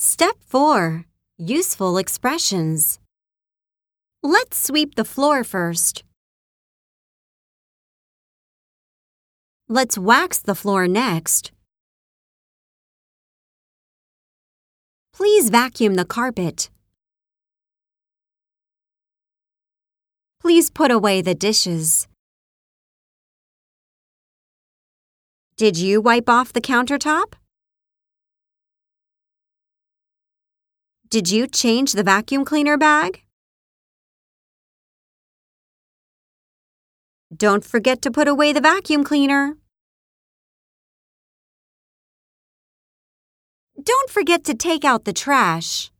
Step 4. Useful expressions. Let's sweep the floor first. Let's wax the floor next. Please vacuum the carpet. Please put away the dishes. Did you wipe off the countertop? Did you change the vacuum cleaner bag? Don't forget to put away the vacuum cleaner. Don't forget to take out the trash.